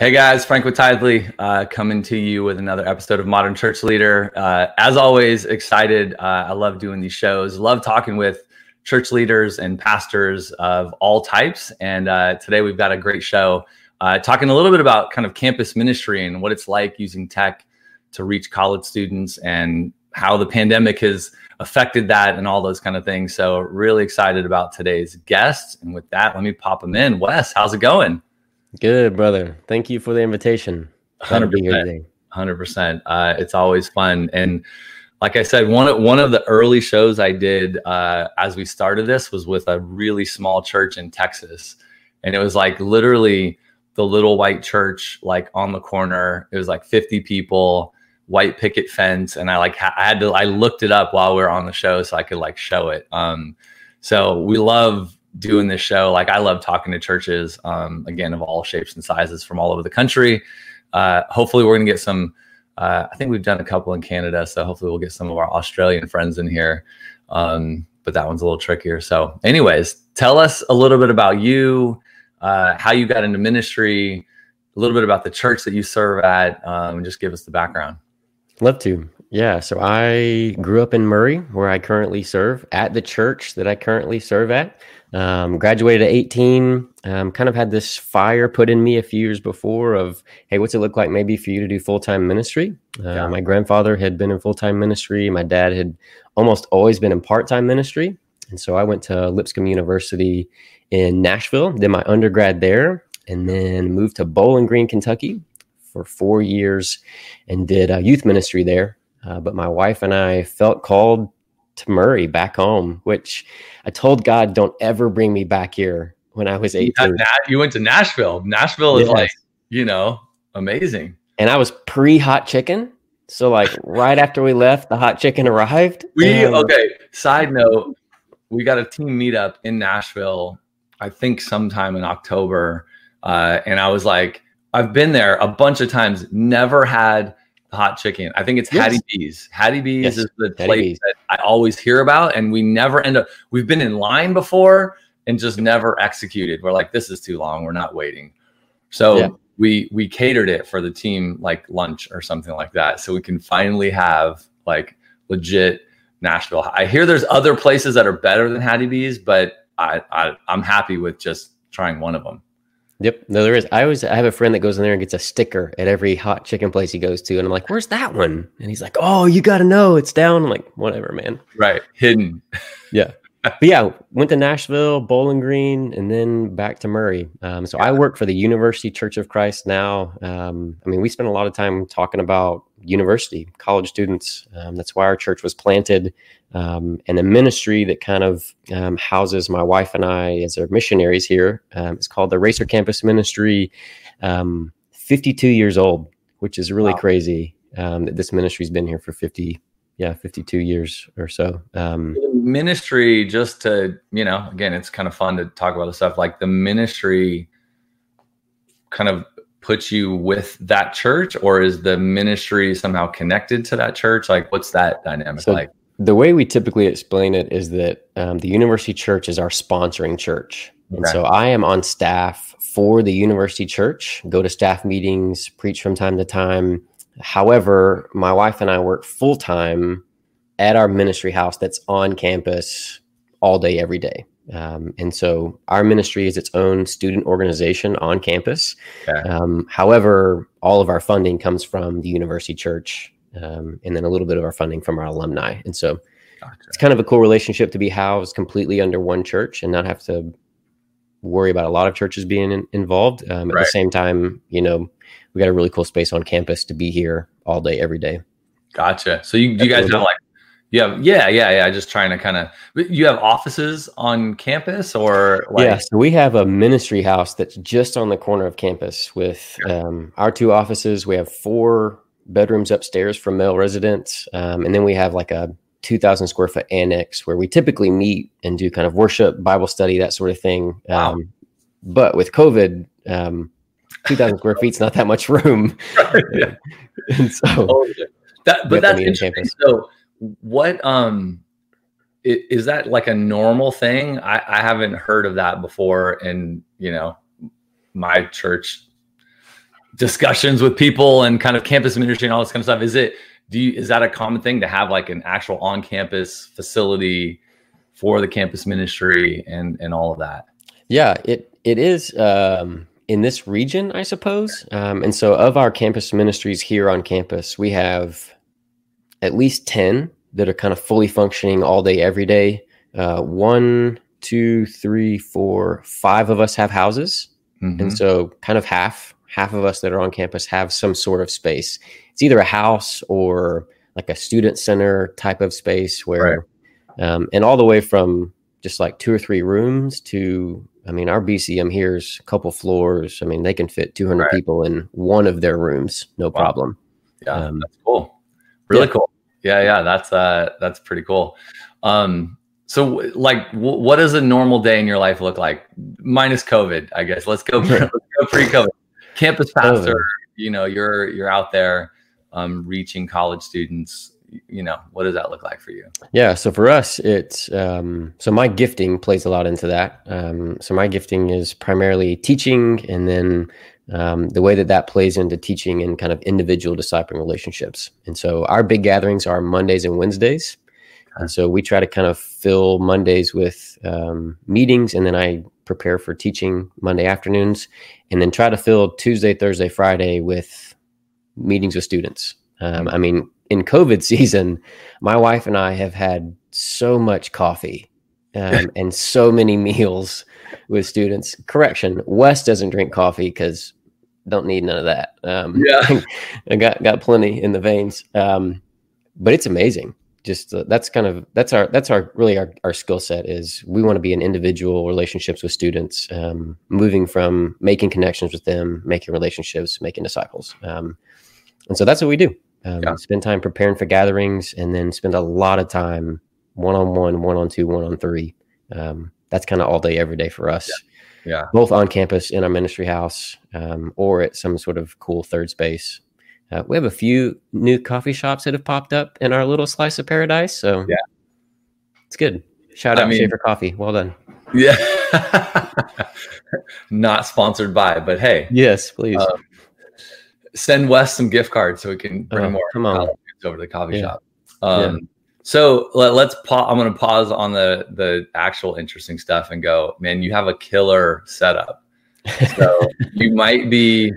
Hey guys, Frank with Tithely, uh, coming to you with another episode of Modern Church Leader. Uh, as always, excited. Uh, I love doing these shows. Love talking with church leaders and pastors of all types. And uh, today we've got a great show uh, talking a little bit about kind of campus ministry and what it's like using tech to reach college students and how the pandemic has affected that and all those kind of things. So really excited about today's guest. And with that, let me pop them in. Wes, how's it going? Good, brother. Thank you for the invitation. Glad to be. Hundred percent. Uh, it's always fun, and like I said, one of one of the early shows I did uh, as we started this was with a really small church in Texas, and it was like literally the little white church, like on the corner. It was like fifty people, white picket fence, and I like ha- I had to I looked it up while we were on the show so I could like show it. Um, so we love doing this show. Like I love talking to churches, um, again, of all shapes and sizes from all over the country. Uh, hopefully, we're going to get some. Uh, I think we've done a couple in Canada, so hopefully, we'll get some of our Australian friends in here. Um, but that one's a little trickier. So, anyways, tell us a little bit about you, uh, how you got into ministry, a little bit about the church that you serve at, um, and just give us the background. Love to. Yeah. So I grew up in Murray, where I currently serve at the church that I currently serve at. Um, graduated at 18. Um, kind of had this fire put in me a few years before of, hey, what's it look like maybe for you to do full time ministry? Uh, yeah. My grandfather had been in full time ministry. My dad had almost always been in part time ministry. And so I went to Lipscomb University in Nashville, did my undergrad there, and then moved to Bowling Green, Kentucky for four years and did a youth ministry there. Uh, but my wife and I felt called to Murray back home, which I told God, don't ever bring me back here when I was 18. You went to Nashville. Nashville is yes. like, you know, amazing. And I was pre hot chicken. So like right after we left, the hot chicken arrived. We and- okay. Side note, we got a team meetup in Nashville, I think sometime in October. Uh, and I was like, I've been there a bunch of times, never had hot chicken. I think it's yes. Hattie B's. Hattie B's yes. is the Hattie place B's. that I always hear about, and we never end up. We've been in line before and just never executed. We're like, this is too long. We're not waiting. So yeah. we we catered it for the team like lunch or something like that, so we can finally have like legit Nashville. I hear there's other places that are better than Hattie B's, but I, I I'm happy with just trying one of them. Yep. No, there is. I always I have a friend that goes in there and gets a sticker at every hot chicken place he goes to, and I'm like, "Where's that one?" And he's like, "Oh, you got to know, it's down." I'm like, "Whatever, man." Right, hidden. yeah, but yeah, went to Nashville, Bowling Green, and then back to Murray. Um, so yeah. I work for the University Church of Christ now. Um, I mean, we spend a lot of time talking about university, college students. Um, that's why our church was planted, um, and the ministry that kind of um, houses my wife and I as our missionaries here. Um, it's called the Racer Campus Ministry. 52 years old, which is really wow. crazy. that this ministry's been here for 50 yeah 52 years or so um ministry just to you know again it's kind of fun to talk about the stuff like the ministry kind of puts you with that church or is the ministry somehow connected to that church? Like what's that dynamic so like? the way we typically explain it is that um, the university church is our sponsoring church. And so i am on staff for the university church go to staff meetings preach from time to time However, my wife and I work full time at our ministry house that's on campus all day, every day. Um, and so our ministry is its own student organization on campus. Okay. Um, however, all of our funding comes from the university church um, and then a little bit of our funding from our alumni. And so gotcha. it's kind of a cool relationship to be housed completely under one church and not have to worry about a lot of churches being in, involved. Um, at right. the same time, you know, we got a really cool space on campus to be here all day, every day. Gotcha. So you, you guys have like, yeah, yeah, yeah, yeah. Just trying to kind of, you have offices on campus or like- yeah. So we have a ministry house that's just on the corner of campus with um, our two offices. We have four bedrooms upstairs for male residents, um, and then we have like a 2,000 square foot annex where we typically meet and do kind of worship, Bible study, that sort of thing. Wow. Um, but with COVID, um, 2,000 square feet is not that much room. yeah. and so, oh, that, but that's interesting. Campus. So, what um is that like a normal thing? I, I haven't heard of that before, in, you know, my church discussions with people and kind of campus ministry and all this kind of stuff. Is it do you is that a common thing to have like an actual on campus facility for the campus ministry and and all of that? Yeah, it it is um, in this region, I suppose. Um, and so, of our campus ministries here on campus, we have at least ten that are kind of fully functioning all day, every day. Uh, one, two, three, four, five of us have houses, mm-hmm. and so kind of half half of us that are on campus have some sort of space. It's either a house or like a student center type of space where, right. um, and all the way from just like two or three rooms to, I mean, our BCM here is a couple floors. I mean, they can fit 200 right. people in one of their rooms, no wow. problem. Yeah, um, that's cool. Really yeah. cool. Yeah, yeah, that's uh, that's pretty cool. Um, so, like, w- what does a normal day in your life look like, minus COVID? I guess let's go, let's go pre-COVID campus pastor, you know, you're you're out there um, reaching college students. You know, what does that look like for you? Yeah, so for us, it's um, so my gifting plays a lot into that. Um, so my gifting is primarily teaching, and then um, the way that that plays into teaching and kind of individual discipling relationships. And so our big gatherings are Mondays and Wednesdays. And so we try to kind of fill Mondays with um, meetings, and then I prepare for teaching Monday afternoons and then try to fill Tuesday, Thursday, Friday with meetings with students. Um, I mean, in COVID season, my wife and I have had so much coffee um, and so many meals with students. Correction: Wes doesn't drink coffee because don't need none of that. Um, yeah, I got got plenty in the veins. Um, but it's amazing just uh, that's kind of that's our that's our really our, our skill set is we want to be in individual relationships with students um, moving from making connections with them making relationships making disciples um, and so that's what we do um, yeah. spend time preparing for gatherings and then spend a lot of time one-on-one one-on-two one-on-three um, that's kind of all day every day for us yeah. yeah. both on campus in our ministry house um, or at some sort of cool third space uh, we have a few new coffee shops that have popped up in our little slice of paradise. So yeah, it's good. Shout out I mean, Schaefer Coffee. Well done. Yeah. Not sponsored by, but hey. Yes, please. Um, send Wes some gift cards so we can bring oh, more come on. over to the coffee yeah. shop. Um, yeah. So let, us pause. I'm going to pause on the the actual interesting stuff and go, man. You have a killer setup. So you might be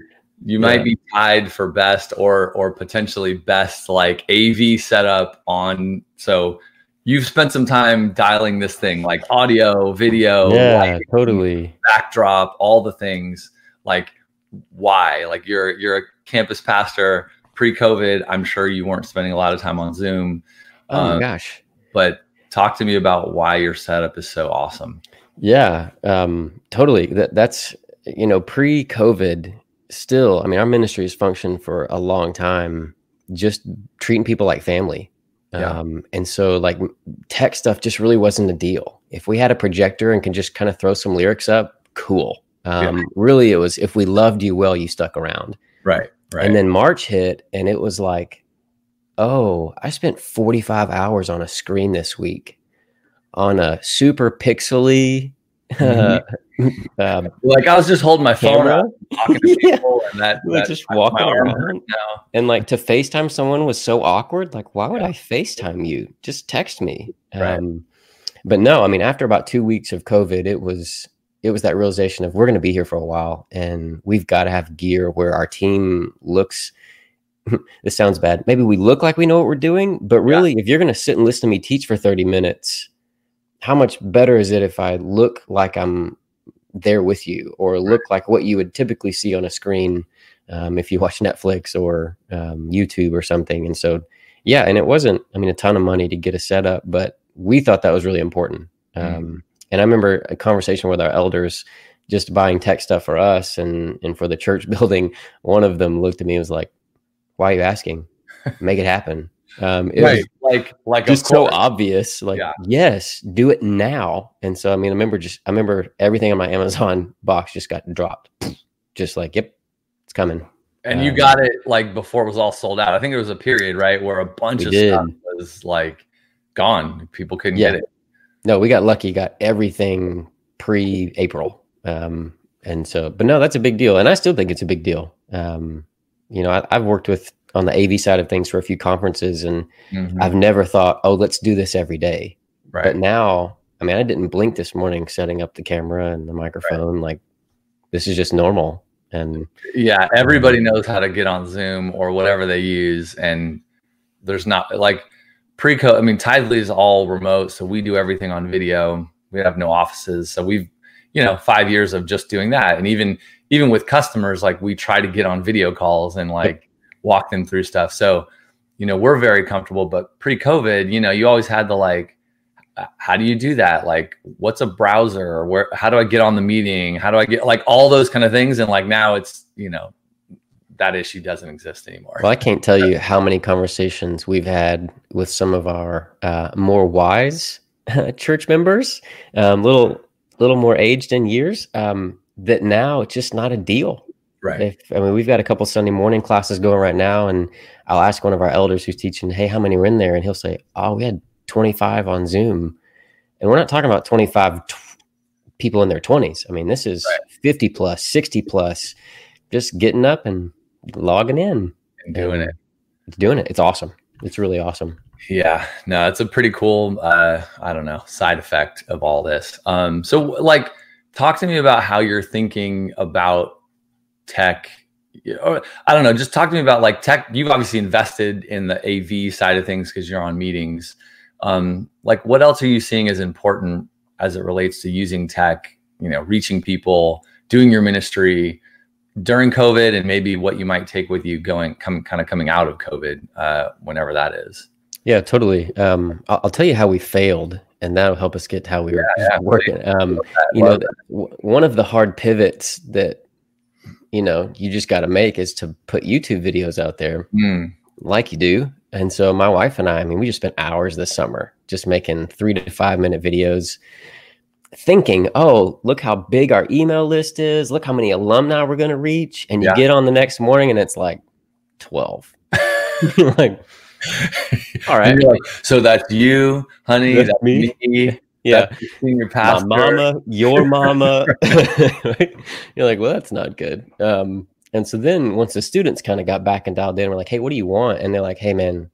you yeah. might be tied for best or or potentially best like AV setup on so you've spent some time dialing this thing like audio, video, yeah, lighting, totally backdrop, all the things. Like why? Like you're you're a campus pastor pre-COVID. I'm sure you weren't spending a lot of time on Zoom. Oh um, gosh. But talk to me about why your setup is so awesome. Yeah, um, totally. That that's you know pre-COVID still, I mean, our ministry has functioned for a long time, just treating people like family. Yeah. Um, and so, like, tech stuff just really wasn't a deal. If we had a projector and can just kind of throw some lyrics up, cool. Um, yeah. Really, it was if we loved you well, you stuck around. Right. Right. And then March hit, and it was like, oh, I spent 45 hours on a screen this week on a super pixely Mm-hmm. Um, like I was just holding my phone up, talking to people, yeah. and that, that just walking around. Now. And like to FaceTime someone was so awkward. Like, why would yeah. I FaceTime you? Just text me. Right. Um, but no, I mean, after about two weeks of COVID, it was it was that realization of we're going to be here for a while, and we've got to have gear where our team looks. this sounds bad. Maybe we look like we know what we're doing, but really, yeah. if you're going to sit and listen to me teach for 30 minutes, how much better is it if I look like I'm there with you or look like what you would typically see on a screen um, if you watch Netflix or um, YouTube or something. And so, yeah, and it wasn't, I mean, a ton of money to get a setup, but we thought that was really important. Mm. Um, and I remember a conversation with our elders just buying tech stuff for us and, and for the church building. One of them looked at me and was like, why are you asking? Make it happen. Um, it right. was like like just so obvious. Like yeah. yes, do it now. And so I mean, I remember just I remember everything on my Amazon box just got dropped. Just like yep, it's coming. And um, you got it like before it was all sold out. I think there was a period right where a bunch of did. stuff was like gone. People couldn't yeah. get it. No, we got lucky. Got everything pre April. Um, and so, but no, that's a big deal, and I still think it's a big deal. Um, you know, I, I've worked with on the AV side of things for a few conferences, and mm-hmm. I've never thought, oh, let's do this every day. Right. But now, I mean, I didn't blink this morning setting up the camera and the microphone. Right. Like, this is just normal. And yeah, everybody knows how to get on Zoom or whatever they use, and there's not like pre-COVID. I mean, Tithely is all remote, so we do everything on video. We have no offices, so we've you know five years of just doing that, and even even with customers, like we try to get on video calls and like walk them through stuff. So, you know, we're very comfortable. But pre-COVID, you know, you always had the like, how do you do that? Like, what's a browser? Where? How do I get on the meeting? How do I get like all those kind of things? And like now, it's you know, that issue doesn't exist anymore. Well, I can't tell you how many conversations we've had with some of our uh, more wise church members, um, little little more aged in years, um, that now it's just not a deal. Right. If, I mean, we've got a couple Sunday morning classes going right now, and I'll ask one of our elders who's teaching, "Hey, how many are in there?" And he'll say, "Oh, we had 25 on Zoom," and we're not talking about 25 t- people in their 20s. I mean, this is right. 50 plus, 60 plus, just getting up and logging in and doing and it. Doing it. It's awesome. It's really awesome. Yeah, no, it's a pretty cool. Uh, I don't know side effect of all this. Um, so like, talk to me about how you're thinking about tech I don't know. Just talk to me about like tech. You've obviously invested in the AV side of things because you're on meetings. Um, like, what else are you seeing as important as it relates to using tech? You know, reaching people, doing your ministry during COVID, and maybe what you might take with you going, come, kind of coming out of COVID, uh, whenever that is. Yeah, totally. Um, I'll, I'll, tell you how we failed, and that'll help us get to how we were yeah, working. Um, you know, one of the hard pivots that you know you just got to make is to put YouTube videos out there mm. like you do. And so my wife and I, I mean, we just spent hours this summer just making three to five minute videos, thinking, oh, look how big our email list is. Look how many alumni we're going to reach. And you yeah. get on the next morning and it's like 12. like, all right. Like, so that's you, honey. That's, that's me. me yeah. Your pastor. My mama your mama. You're like well that's not good. Um, and so then once the students kind of got back and dialed in we're like hey what do you want? And they're like hey man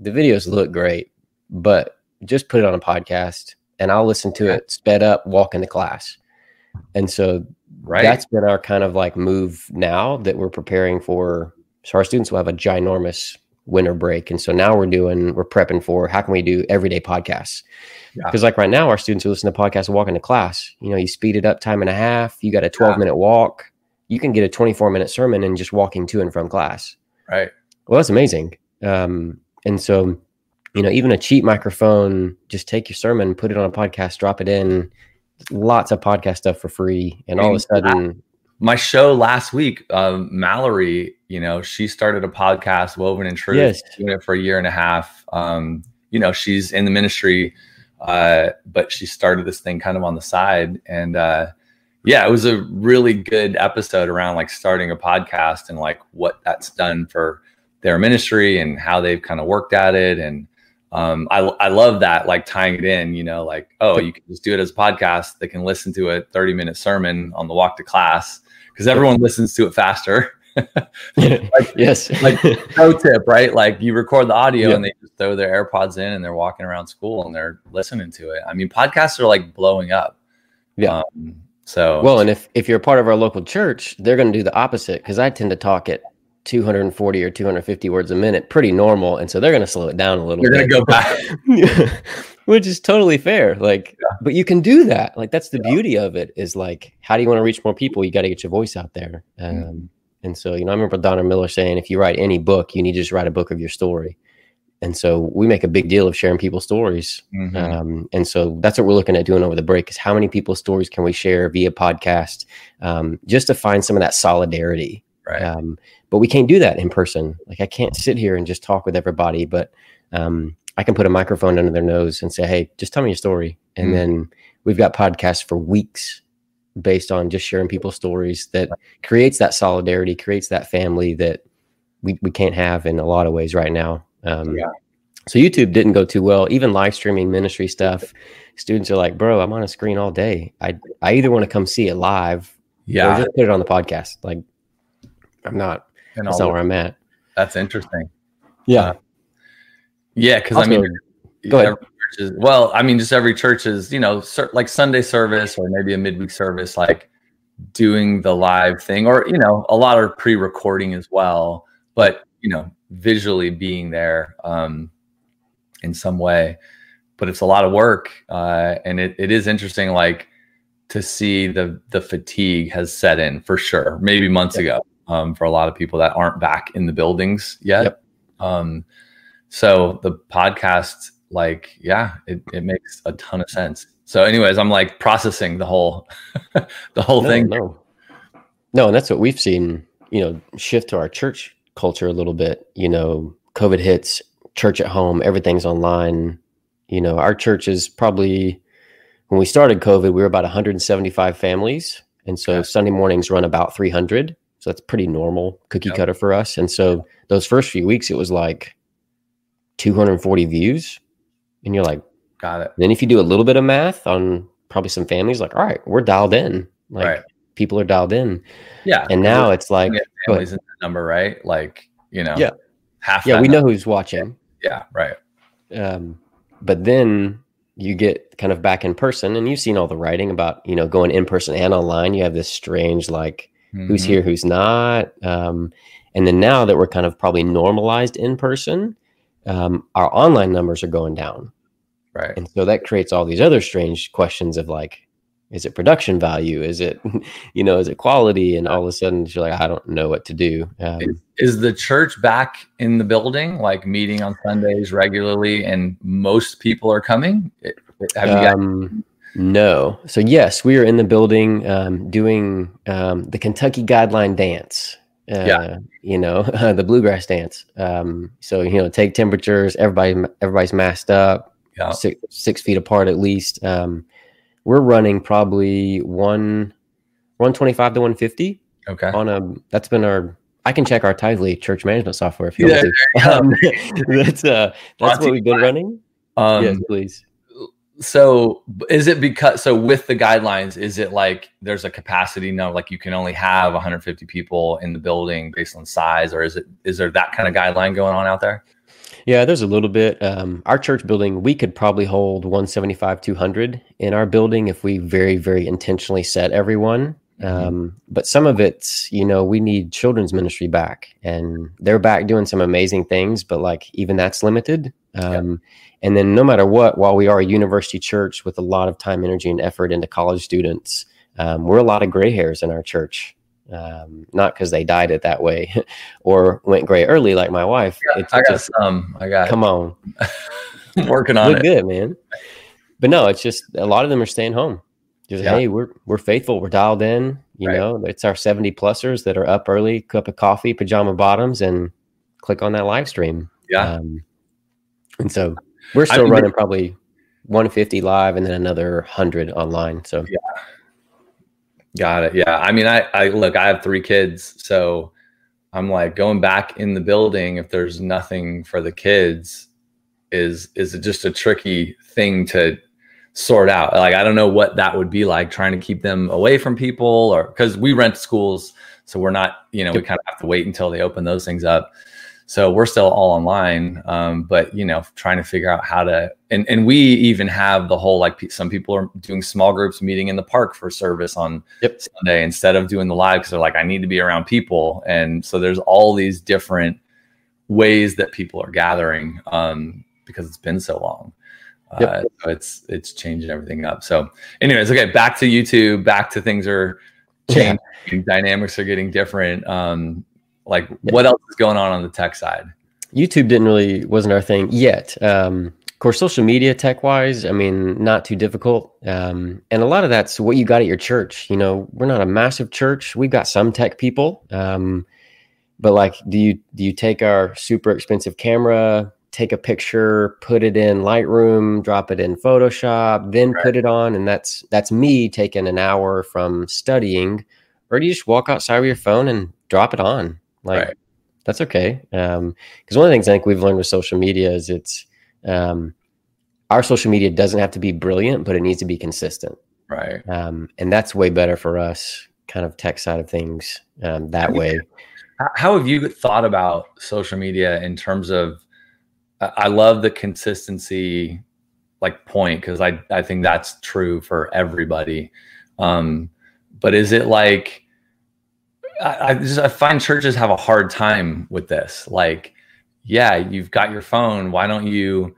the videos look great but just put it on a podcast and i'll listen to it sped up walk into class. And so right. that's been our kind of like move now that we're preparing for so our students will have a ginormous winter break and so now we're doing we're prepping for how can we do everyday podcasts because yeah. like right now, our students who listen to podcasts walking to class, you know, you speed it up time and a half, you got a 12 yeah. minute walk, you can get a 24 minute sermon and just walking to and from class. Right. Well, that's amazing. Um, and so, you know, even a cheap microphone, just take your sermon, put it on a podcast, drop it in, lots of podcast stuff for free. And all of a sudden, my show last week, um, Mallory, you know, she started a podcast, Woven in Truth, yes. doing it for a year and a half. Um, you know, she's in the ministry uh, but she started this thing kind of on the side. And uh, yeah, it was a really good episode around like starting a podcast and like what that's done for their ministry and how they've kind of worked at it. And um, I, I love that, like tying it in, you know, like, oh, you can just do it as a podcast. They can listen to a 30 minute sermon on the walk to class because everyone listens to it faster. like, yes. like pro tip, right? Like you record the audio and they just throw their AirPods in and they're walking around school and they're listening to it. I mean, podcasts are like blowing up. Yeah. Um, so well, and if if you're a part of our local church, they're going to do the opposite because I tend to talk at 240 or 250 words a minute, pretty normal, and so they're going to slow it down a little. They're going to go back, which is totally fair. Like, yeah. but you can do that. Like, that's the yeah. beauty of it. Is like, how do you want to reach more people? You got to get your voice out there. Um, mm-hmm and so, you know, I remember Donald Miller saying, if you write any book, you need to just write a book of your story. And so we make a big deal of sharing people's stories. Mm-hmm. Um, and so that's what we're looking at doing over the break is how many people's stories can we share via podcast um, just to find some of that solidarity. Right. Um, but we can't do that in person. Like I can't sit here and just talk with everybody, but um, I can put a microphone under their nose and say, hey, just tell me your story. And mm-hmm. then we've got podcasts for weeks based on just sharing people's stories that creates that solidarity, creates that family that we, we can't have in a lot of ways right now. Um, yeah. So YouTube didn't go too well. Even live streaming ministry stuff, students are like, "Bro, I'm on a screen all day. I I either want to come see it live, Yeah. Or just put it on the podcast. Like I'm not, And that's not where I'm at. that's interesting. Yeah. Yeah, because I mean, go ahead. is- well, I mean, just every church is, you know, like Sunday service or maybe a midweek service, like doing the live thing, or you know, a lot are pre-recording as well. But you know, visually being there um, in some way, but it's a lot of work, uh, and it, it is interesting, like to see the the fatigue has set in for sure. Maybe months ago um, for a lot of people that aren't back in the buildings yet. Yep. Um, so the podcast, like, yeah, it, it makes a ton of sense. So, anyways, I'm like processing the whole the whole no, thing. No. No, and that's what we've seen, you know, shift to our church culture a little bit. You know, COVID hits, church at home, everything's online. You know, our church is probably when we started COVID, we were about 175 families. And so. Sunday mornings run about 300. So that's pretty normal cookie Yep. cutter for us. And so those first few weeks, it was like 240 views. And you're like, Got it. then if you do a little bit of math on probably some families, like, all right, we're dialed in. Like right. people are dialed in. Yeah. And now it's like, families in that number, right? Like, you know, Yeah. half. yeah, we know who's watching. Yeah. Right. Um, but then you get kind of back in person and you've seen all the writing about, you know, going in person and online. You have this strange, like, who's Mhm. here, who's not. Um, and then now that we're kind of probably normalized in person, um, our online numbers are going down. Right. And so that creates all these other strange questions of like, is it production value? Is it, you know, is it quality? And all of a sudden you're like, I don't know what to do. Um, Is, is the church back in the building, like meeting on Sundays regularly, and most people are coming? Have you got? um, no. So yes, we are in the building um, doing um, the Kentucky Guideline Dance. Uh, Yeah. You know, the bluegrass dance. Um, so you know, take temperatures. Everybody, everybody's masked up. Yeah. six, six feet apart at least. Um, we're running probably one, one twenty five to one fifty Okay. on a. That's been our. I can check our Tithely church management software if you Yeah, want to. Um, that's uh, that's what we've been running. Um, yes, please. So is it because so with the guidelines, is it like there's a capacity no like you can only have 150 people in the building based on size, or is it is there that kind of guideline going on out there? Yeah, there's a little bit. Um, our church building, we could probably hold 175, 200 in our building if we very, very intentionally set everyone. Um, but some of it's, you know, we need children's ministry back, and they're back doing some amazing things, but like even that's limited. Um, And then no matter what, while we are a university church with a lot of time, energy, and effort into college students, um, we're a lot of gray hairs in our church. Um, not because they dyed it that way or went gray early like my wife. It's I got just some. I got come on, I'm working on look it. good, man. But no, it's just a lot of them are staying home. Just Yeah. hey, we're we're faithful, we're dialed in. You Right. know, it's our seventy plusers that are up early, cup of coffee, pajama bottoms, and click on that live stream. Yeah. Um, and so we're still mean, running probably one fifty live, and then another hundred online. So yeah, Got it. Yeah. I mean, I, I look, I have three kids. So I'm like going back in the building if there's nothing for the kids is is it just a tricky thing to sort out. Like I don't know what that would be like trying to keep them away from people or because we rent schools. So we're not, you know, we kind of have to wait until they open those things up. So we're still all online, um, but you know, trying to figure out how to, and and we even have the whole like some people are doing small groups meeting in the park for service on Yep. Sunday instead of doing the live because they're like, I need to be around people, and so there's all these different ways that people are gathering um, because it's been so long. Uh, so it's it's changing everything up. So, anyways, okay, back to YouTube. Back to things are Yeah. changing. Dynamics are getting different. Um, like, what else is going on on the tech side? YouTube didn't really wasn't our thing yet. Um, of course, social media tech wise, I mean, not too difficult. Um, and a lot of that's what you got at your church. You know, we're not a massive church. We've got some tech people, um, but like, do you do you take our super expensive camera, take a picture, put it in Lightroom, drop it in Photoshop, then Right. put it on, and that's that's me taking an hour from studying, or do you just walk outside with your phone and drop it on? Like, Right. that's okay. Um, because one of the things I think we've learned with social media is it's um, our social media doesn't have to be brilliant, but it needs to be consistent. Right. Um, and that's way better for us kind of tech side of things um, that way. How have you thought about social media in terms of? I love the consistency, like point, because I I think that's true for everybody. Um, but is it like I, I, just, I find churches have a hard time with this. Like, yeah, you've got your phone. Why don't you,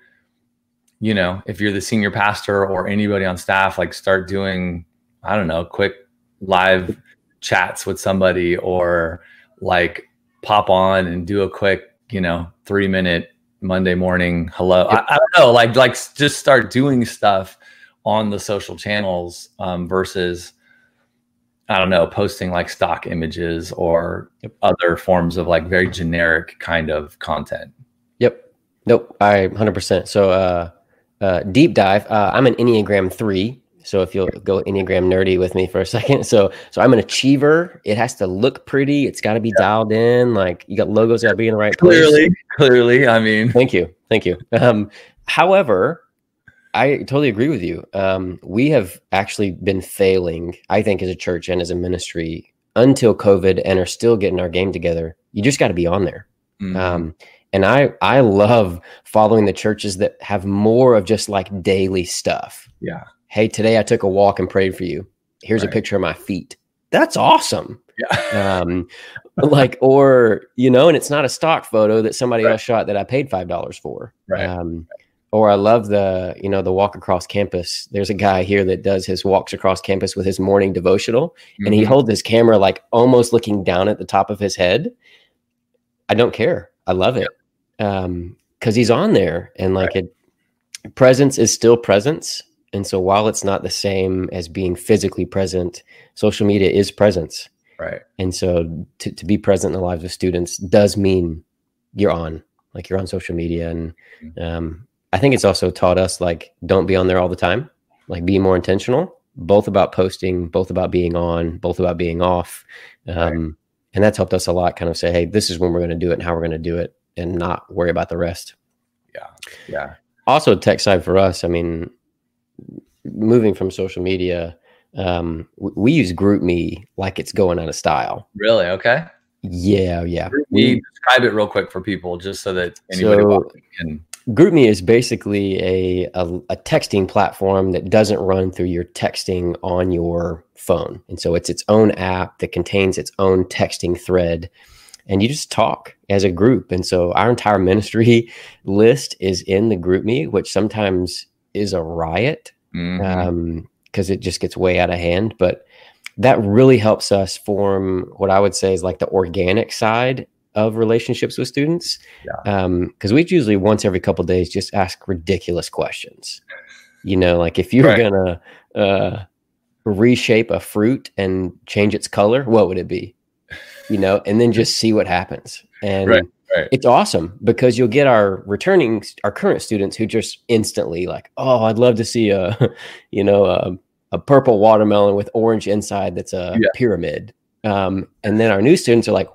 you know, if you're the senior pastor or anybody on staff, like start doing, I don't know, quick live chats with somebody or like pop on and do a quick, you know, three minute Monday morning hello. I, I don't know, like like just start doing stuff on the social channels um, versus I don't know, posting like stock images or yep. other forms of like very generic kind of content. Yep. Nope. I 100%. So, uh, uh, deep dive. Uh, I'm an Enneagram three. So if you'll go Enneagram nerdy with me for a second. So, so I'm an achiever. It has to look pretty. It's got to be dialed in. Like you got logos got to be in the right clearly, place. Clearly, I mean, thank you. Thank you. Um, however, I totally agree with you. Um, we have actually been failing, I think, as a church and as a ministry until COVID, and are still getting our game together. You just got to be on there. Mm-hmm. Um, and I I love following the churches that have more of just like daily stuff. Yeah. Hey, today I took a walk and prayed for you. Here's right. a picture of my feet. That's awesome. Yeah. um, like, or you know, and it's not a stock photo that somebody right. else shot that I paid five dollars for. Right. Um, or I love the you know the walk across campus. There's a guy here that does his walks across campus with his morning devotional, mm-hmm. and he mm-hmm. holds his camera like almost looking down at the top of his head. I don't care. I love it because um, he's on there, and like right. it, presence is still presence. And so while it's not the same as being physically present, social media is presence. Right. And so to, to be present in the lives of students does mean you're on, like you're on social media. And mm-hmm. um, I think it's also taught us like don't be on there all the time. Like be more intentional, both about posting, both about being on, both about being off. Um, right. And that's helped us a lot. Kind of say, hey, this is when we're going to do it and how we're going to do it, and not worry about the rest. Yeah, yeah. Also, tech side for us. I mean, moving from social media, um, we use GroupMe like it's going out of style. Really? Okay. Yeah, yeah. We describe it real quick for people, just so that anybody so, can GroupMe is basically a, a, a, texting platform that doesn't run through your texting on your phone. And so it's its own app that contains its own texting thread. And you just talk as a group. And so our entire ministry list is in the GroupMe, which sometimes is a riot because mm-hmm. um, it just gets way out of hand. But that really helps us form what I would say is like the organic side of relationships with students because yeah. um, we usually once every couple days just ask ridiculous questions you know like if you're right. gonna uh, reshape a fruit and change its color what would it be you know and then just see what happens and right, right. it's awesome because you'll get our returning our current students who just instantly like oh i'd love to see a you know a, a purple watermelon with orange inside that's a yeah. pyramid um, and then our new students are like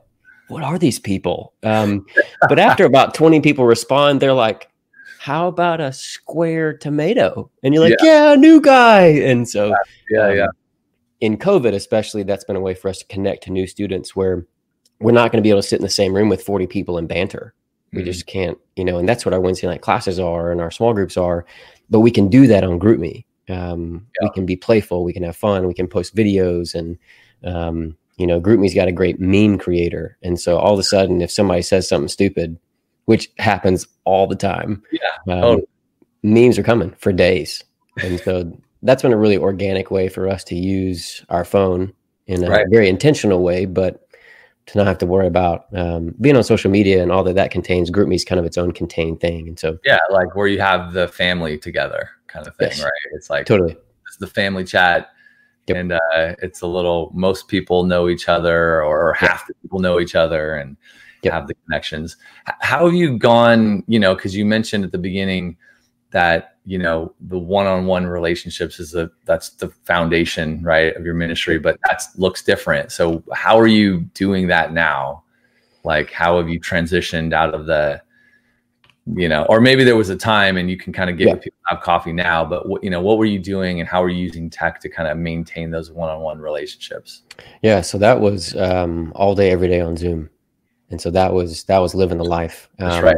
what are these people? Um, but after about 20 people respond, they're like, how about a square tomato? And you're like, yeah, yeah new guy. And so, yeah, um, yeah. In COVID, especially, that's been a way for us to connect to new students where we're not going to be able to sit in the same room with 40 people and banter. We mm-hmm. just can't, you know, and that's what our Wednesday night classes are and our small groups are. But we can do that on GroupMe. Um, yeah. We can be playful, we can have fun, we can post videos and, um, you know, GroupMe's got a great meme creator. And so all of a sudden, if somebody says something stupid, which happens all the time, yeah. Um, oh. memes are coming for days. And so that's been a really organic way for us to use our phone in a right. very intentional way, but to not have to worry about um, being on social media and all that that contains. GroupMe is kind of its own contained thing. And so, yeah, like where you have the family together kind of thing, yes. right? It's like totally. It's the family chat Yep. And uh, it's a little, most people know each other or half yep. the people know each other and yep. have the connections. How have you gone, you know, because you mentioned at the beginning that, you know, the one-on-one relationships is the, that's the foundation, right, of your ministry, but that looks different. So how are you doing that now? Like, how have you transitioned out of the, you know, or maybe there was a time and you can kind of get Yeah. people have coffee now, but what, you know, what were you doing and how were you using tech to kind of maintain those one-on-one relationships? Yeah, so that was um, all day, every day on Zoom, and so that was that was living the life. That's Um, right.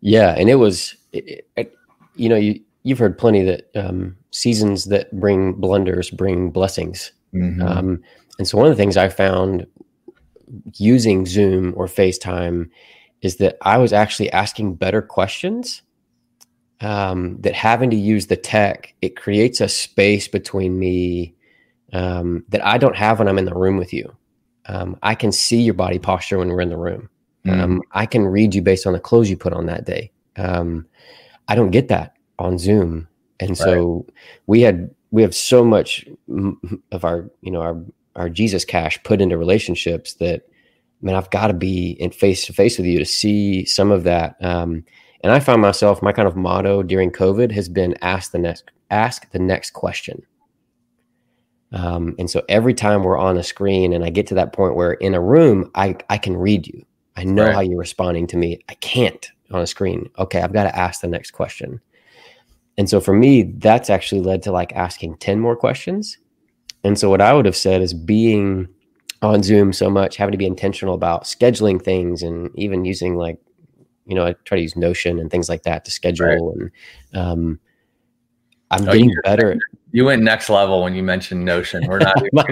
Yeah, and it was, it, it, you know, you you've heard plenty that um, seasons that bring blunders bring blessings, Mhm. um, and so one of the things I found using Zoom or FaceTime is that I was actually asking better questions. Um, that having to use the tech, it creates a space between me um, that I don't have when I'm in the room with you. Um, I can see your body posture when we're in the room. Mhm. Um, I can read you based on the clothes you put on that day. I don't get that on Zoom, and so we had we have so much of our you know our our Jesus cash put into relationships that man, I've got to be in face to face with you to see some of that. Um, and I found myself my kind of motto during COVID has been ask the next ask the next question. Um, and so every time we're on a screen and I get to that point where in a room, I, I can read you. I know Right. how you're responding to me. I can't on a screen. Okay, I've got to ask the next question. And so for me, that's actually led to like asking 10 more questions. And so what I would have said is being on Zoom so much, having to be intentional about scheduling things and even using like, you know, I try to use Notion and things like that to schedule. And um, I'm Oh, getting better You went next level when you mentioned Notion. We're not. my,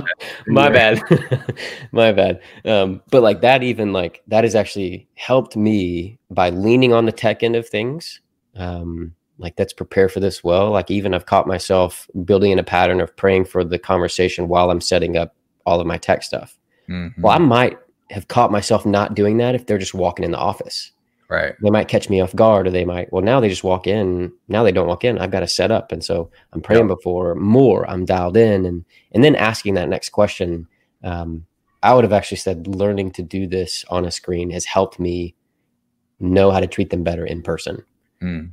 my bad my bad um, but like that even like that has actually helped me by leaning on the tech end of things um, like that's prepare for this well like even i've caught myself building in a pattern of praying for the conversation while i'm setting up all of my tech stuff Mhm. well i might have caught myself not doing that if they're just walking in the office right. they might catch me off guard or they might well now they just walk in now they don't walk in i've got to set up and so i'm praying before more i'm dialed in and and then asking that next question um, i would have actually said learning to do this on a screen has helped me know how to treat them better in person Mm.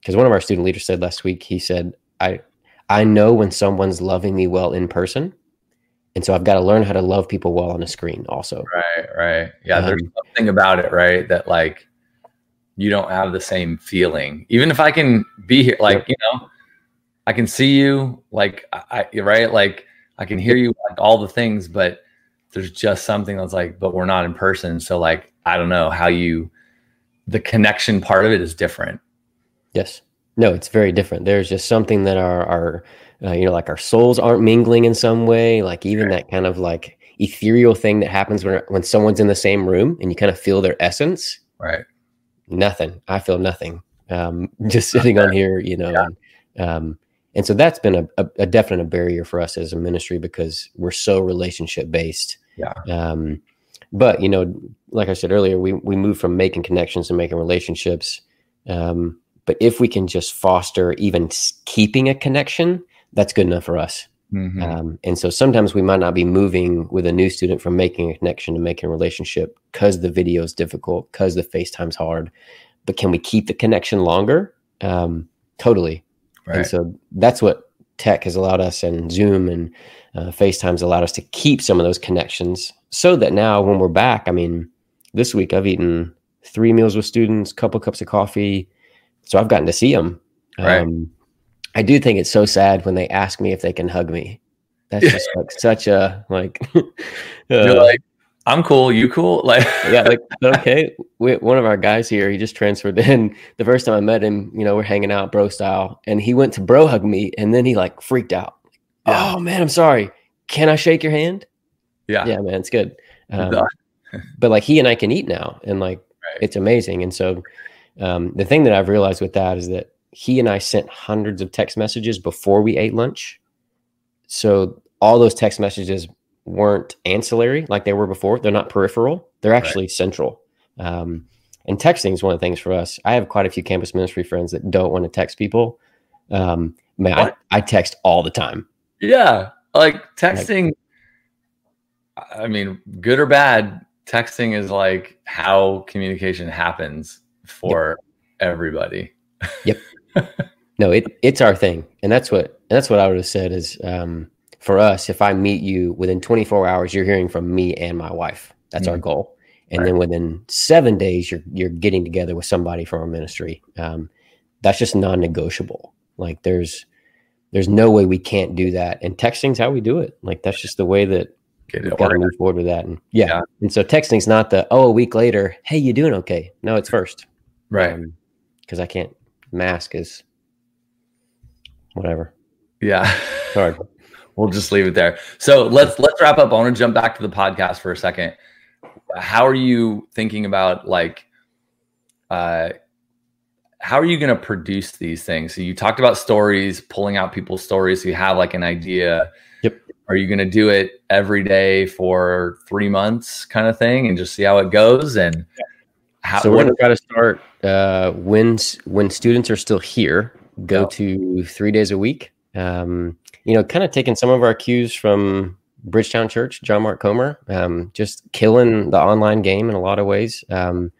because one of our student leaders said last week he said i i know when someone's loving me well in person and so i've got to learn how to love people well on a screen also Right. Right. Yeah. there's Um, something about it, right? That like you don't have the same feeling. Even if I can be here, like you know, I can see you, like I, right, like I can hear you, like all the things, but there's just something that's like, but we're not in person, so like I don't know how you, the connection part of it is different. Yes. No, it's very different. There's just something that our our uh, you know like our souls aren't mingling in some way. Like even that kind of like ethereal thing that happens when when someone's in the same room and you kind of feel their essence. Right. Nothing. I feel nothing. Um, just sitting on here, you know. Yeah. And, um, and so that's been a, a, a definite barrier for us as a ministry because we're so relationship based. Yeah. Um, but you know, like I said earlier, we we move from making connections to making relationships. Um, but if we can just foster even keeping a connection, that's good enough for us. Mhm. Um, and so sometimes we might not be moving with a new student from making a connection to making a relationship because the video is difficult, because the FaceTime's hard. But can we keep the connection longer? Um, totally. right. And so that's what tech has allowed us, and Zoom and uh, FaceTime's allowed us to keep some of those connections so that now when we're back, I mean, this week I've eaten three meals with students, couple cups of coffee. So I've gotten to see them. Right. Um, I do think it's so sad when they ask me if they can hug me. That's just like such a like, You're uh, like, I'm cool. You cool? Like, yeah, like okay. We, one of our guys here, he just transferred in. The first time I met him, you know, we're hanging out bro style, and he went to bro hug me, and then he like freaked out. Yeah. Oh man, I'm sorry. Can I shake your hand? yeah. Yeah, man, it's good. Um, but like he and I can eat now, and like Right. it's amazing. And so um, the thing that I've realized with that is that he and I sent hundreds of text messages before we ate lunch. So all those text messages weren't ancillary like they were before. They're not peripheral. They're actually central. Um, and texting is one of the things for us. I have quite a few campus ministry friends that don't want to text people. Um, man, I, I text all the time. Yeah. Like texting, I mean, good or bad, texting is like how communication happens for everybody. No, it it's our thing, and that's what and that's what I would have said is um, for us. If I meet you within 24 hours, you're hearing from me and my wife. That's our Mhm. goal. and right. then within seven days you're you're getting together with somebody from our ministry. Um, that's just non-negotiable. Like there's there's no way we can't do that, and texting's how we do it. Like that's just the way that Get it got to move forward with that. And yeah. yeah. And so texting's not the, oh, a week later, hey, you doing okay? No, it's first. Right. Because um, I can't mask is whatever. Yeah. Sorry. we'll just leave it there. So let's let's wrap up. I want to jump back to the podcast for a second. How are you thinking about like uh how are you going to produce these things? So you talked about stories, pulling out people's stories. So you have like an idea. Yep. Are you going to do it every day for three months, kind of thing, and just see how it goes? And how, so we're going to try to start uh, when when students are still here. Go to three days a week. Um, you know, kind of taking some of our cues from Bridgetown Church, John Mark Comer, um, just killing the online game in a lot of ways. Um,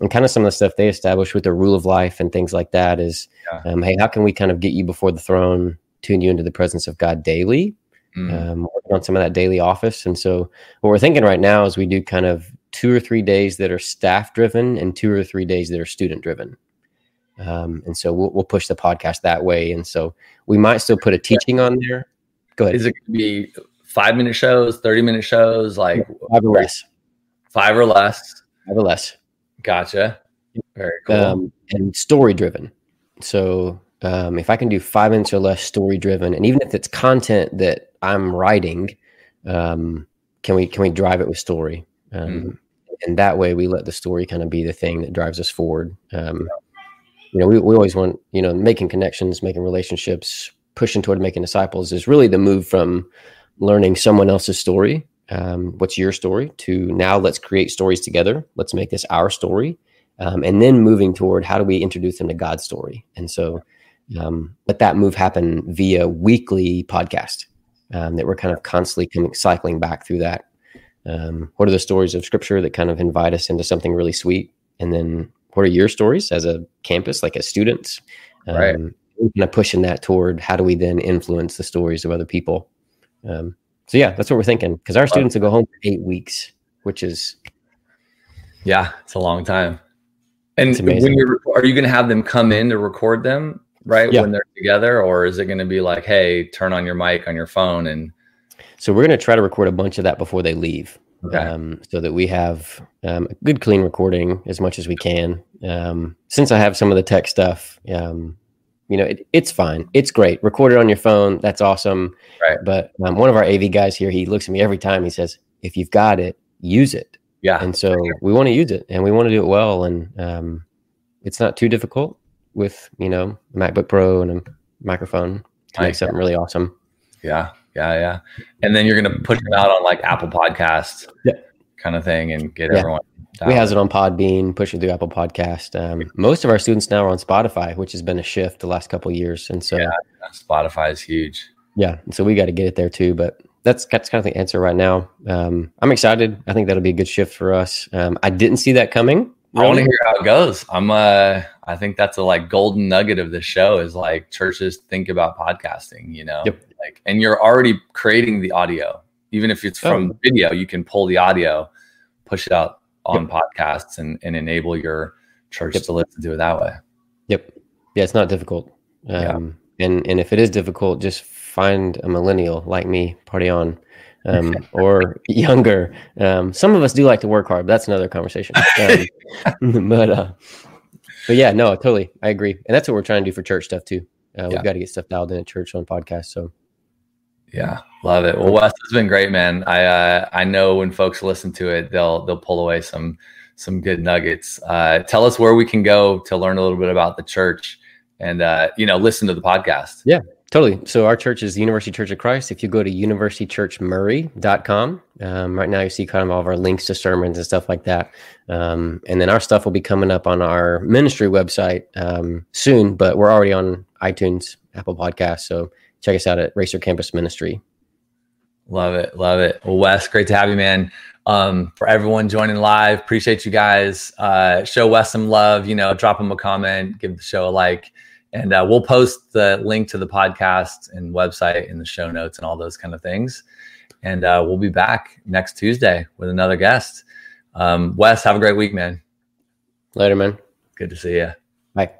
and kind of some of the stuff they established with the rule of life and things like that is, yeah. um, hey, how can we kind of get you before the throne, tune you into the presence of God daily, mm. um, working on some of that daily office. And so, what we're thinking right now is we do kind of two or three days that are staff driven and two or three days that are student driven. Um, and so we'll, we'll push the podcast that way. And so we might still put a teaching on there. Go ahead. Is it going to be five minute shows, 30 minute shows, like five or less? Five or less. Five or less. Gotcha. Very cool. Um, and story driven. So um, if I can do five minutes or less story driven, and even if it's content that I'm writing, um, can we can we drive it with story? Mm. And that way, we let the story kind of be the thing that drives us forward. Um, you know, we, we always want you know making connections, making relationships, pushing toward making disciples is really the move from learning someone else's story um, what's your story to now let's create stories together let's make this our story um, and then moving toward how do we introduce them to god's story and so um, let that move happen via weekly podcast um, that we're kind of constantly coming, cycling back through that um, what are the stories of scripture that kind of invite us into something really sweet and then what are your stories as a campus like as students right. Um, kind of pushing that toward how do we then influence the stories of other people um, so yeah, that's what we're thinking because our students will go home for eight weeks, which is yeah, it's a long time. And when you're, are you going to have them come in to record them right yeah. when they're together, or is it going to be like, hey, turn on your mic on your phone and? So we're going to try to record a bunch of that before they leave, okay. um, so that we have um, a good clean recording as much as we can. Um, since I have some of the tech stuff, um, you know, it, it's fine. It's great. Record it on your phone. That's awesome. Right. But um, one of our AV guys here, he looks at me every time. He says, if you've got it, use it. Yeah. And so we want to use it and we want to do it well. And um, it's not too difficult with, you know, a MacBook Pro and a microphone to make something really awesome. Yeah. Yeah. Yeah. And then you're going to push it out on like Apple Podcasts. Yeah. Kind of thing and get yeah. everyone we has it on Podbean, pushing through Apple Podcast. Um, most of our students now are on Spotify, which has been a shift the last couple years, and so yeah, Spotify is huge. Yeah, so we got to get it there too. But that's that's kind of the answer right now. Um, I'm excited. I think that'll be a good shift for us. Um, I didn't see that coming. Really. I want to hear how it goes. I'm uh, I think that's a like golden nugget of the show is like churches think about podcasting. You know, yep. Like, and you're already creating the audio, even if it's from oh. video. You can pull the audio, push it out on yep. podcasts and, and enable your church yep. to listen to it that way. Yep. Yeah, it's not difficult. Um, yeah. and, and if it is difficult, just find a millennial like me, party on, um, or younger. Um, some of us do like to work hard, but that's another conversation. Um, but, uh, but yeah, no, totally. I agree. And that's what we're trying to do for church stuff too. Uh, we've got to get stuff dialed in at church on podcast. So yeah, love it. Well, Wes, it's been great, man. I uh, I know when folks listen to it, they'll they'll pull away some some good nuggets. Uh, tell us where we can go to learn a little bit about the church, and uh, you know, listen to the podcast. Yeah, totally. So our church is the University Church of Christ. If you go to universitychurchmurray.com, um, right now you see kind of all of our links to sermons and stuff like that. Um, and then our stuff will be coming up on our ministry website um, soon, but we're already on iTunes, Apple Podcasts, so check us out at Racer Campus Ministry. Love it. Love it. Well, Wes, great to have you, man. Um, for everyone joining live, appreciate you guys. Uh, show Wes some love, you know, drop him a comment, give the show a like, and uh, we'll post the link to the podcast and website in the show notes and all those kind of things. And uh, we'll be back next Tuesday with another guest. Um, Wes, have a great week, man. Later, man. Good to see you. Bye.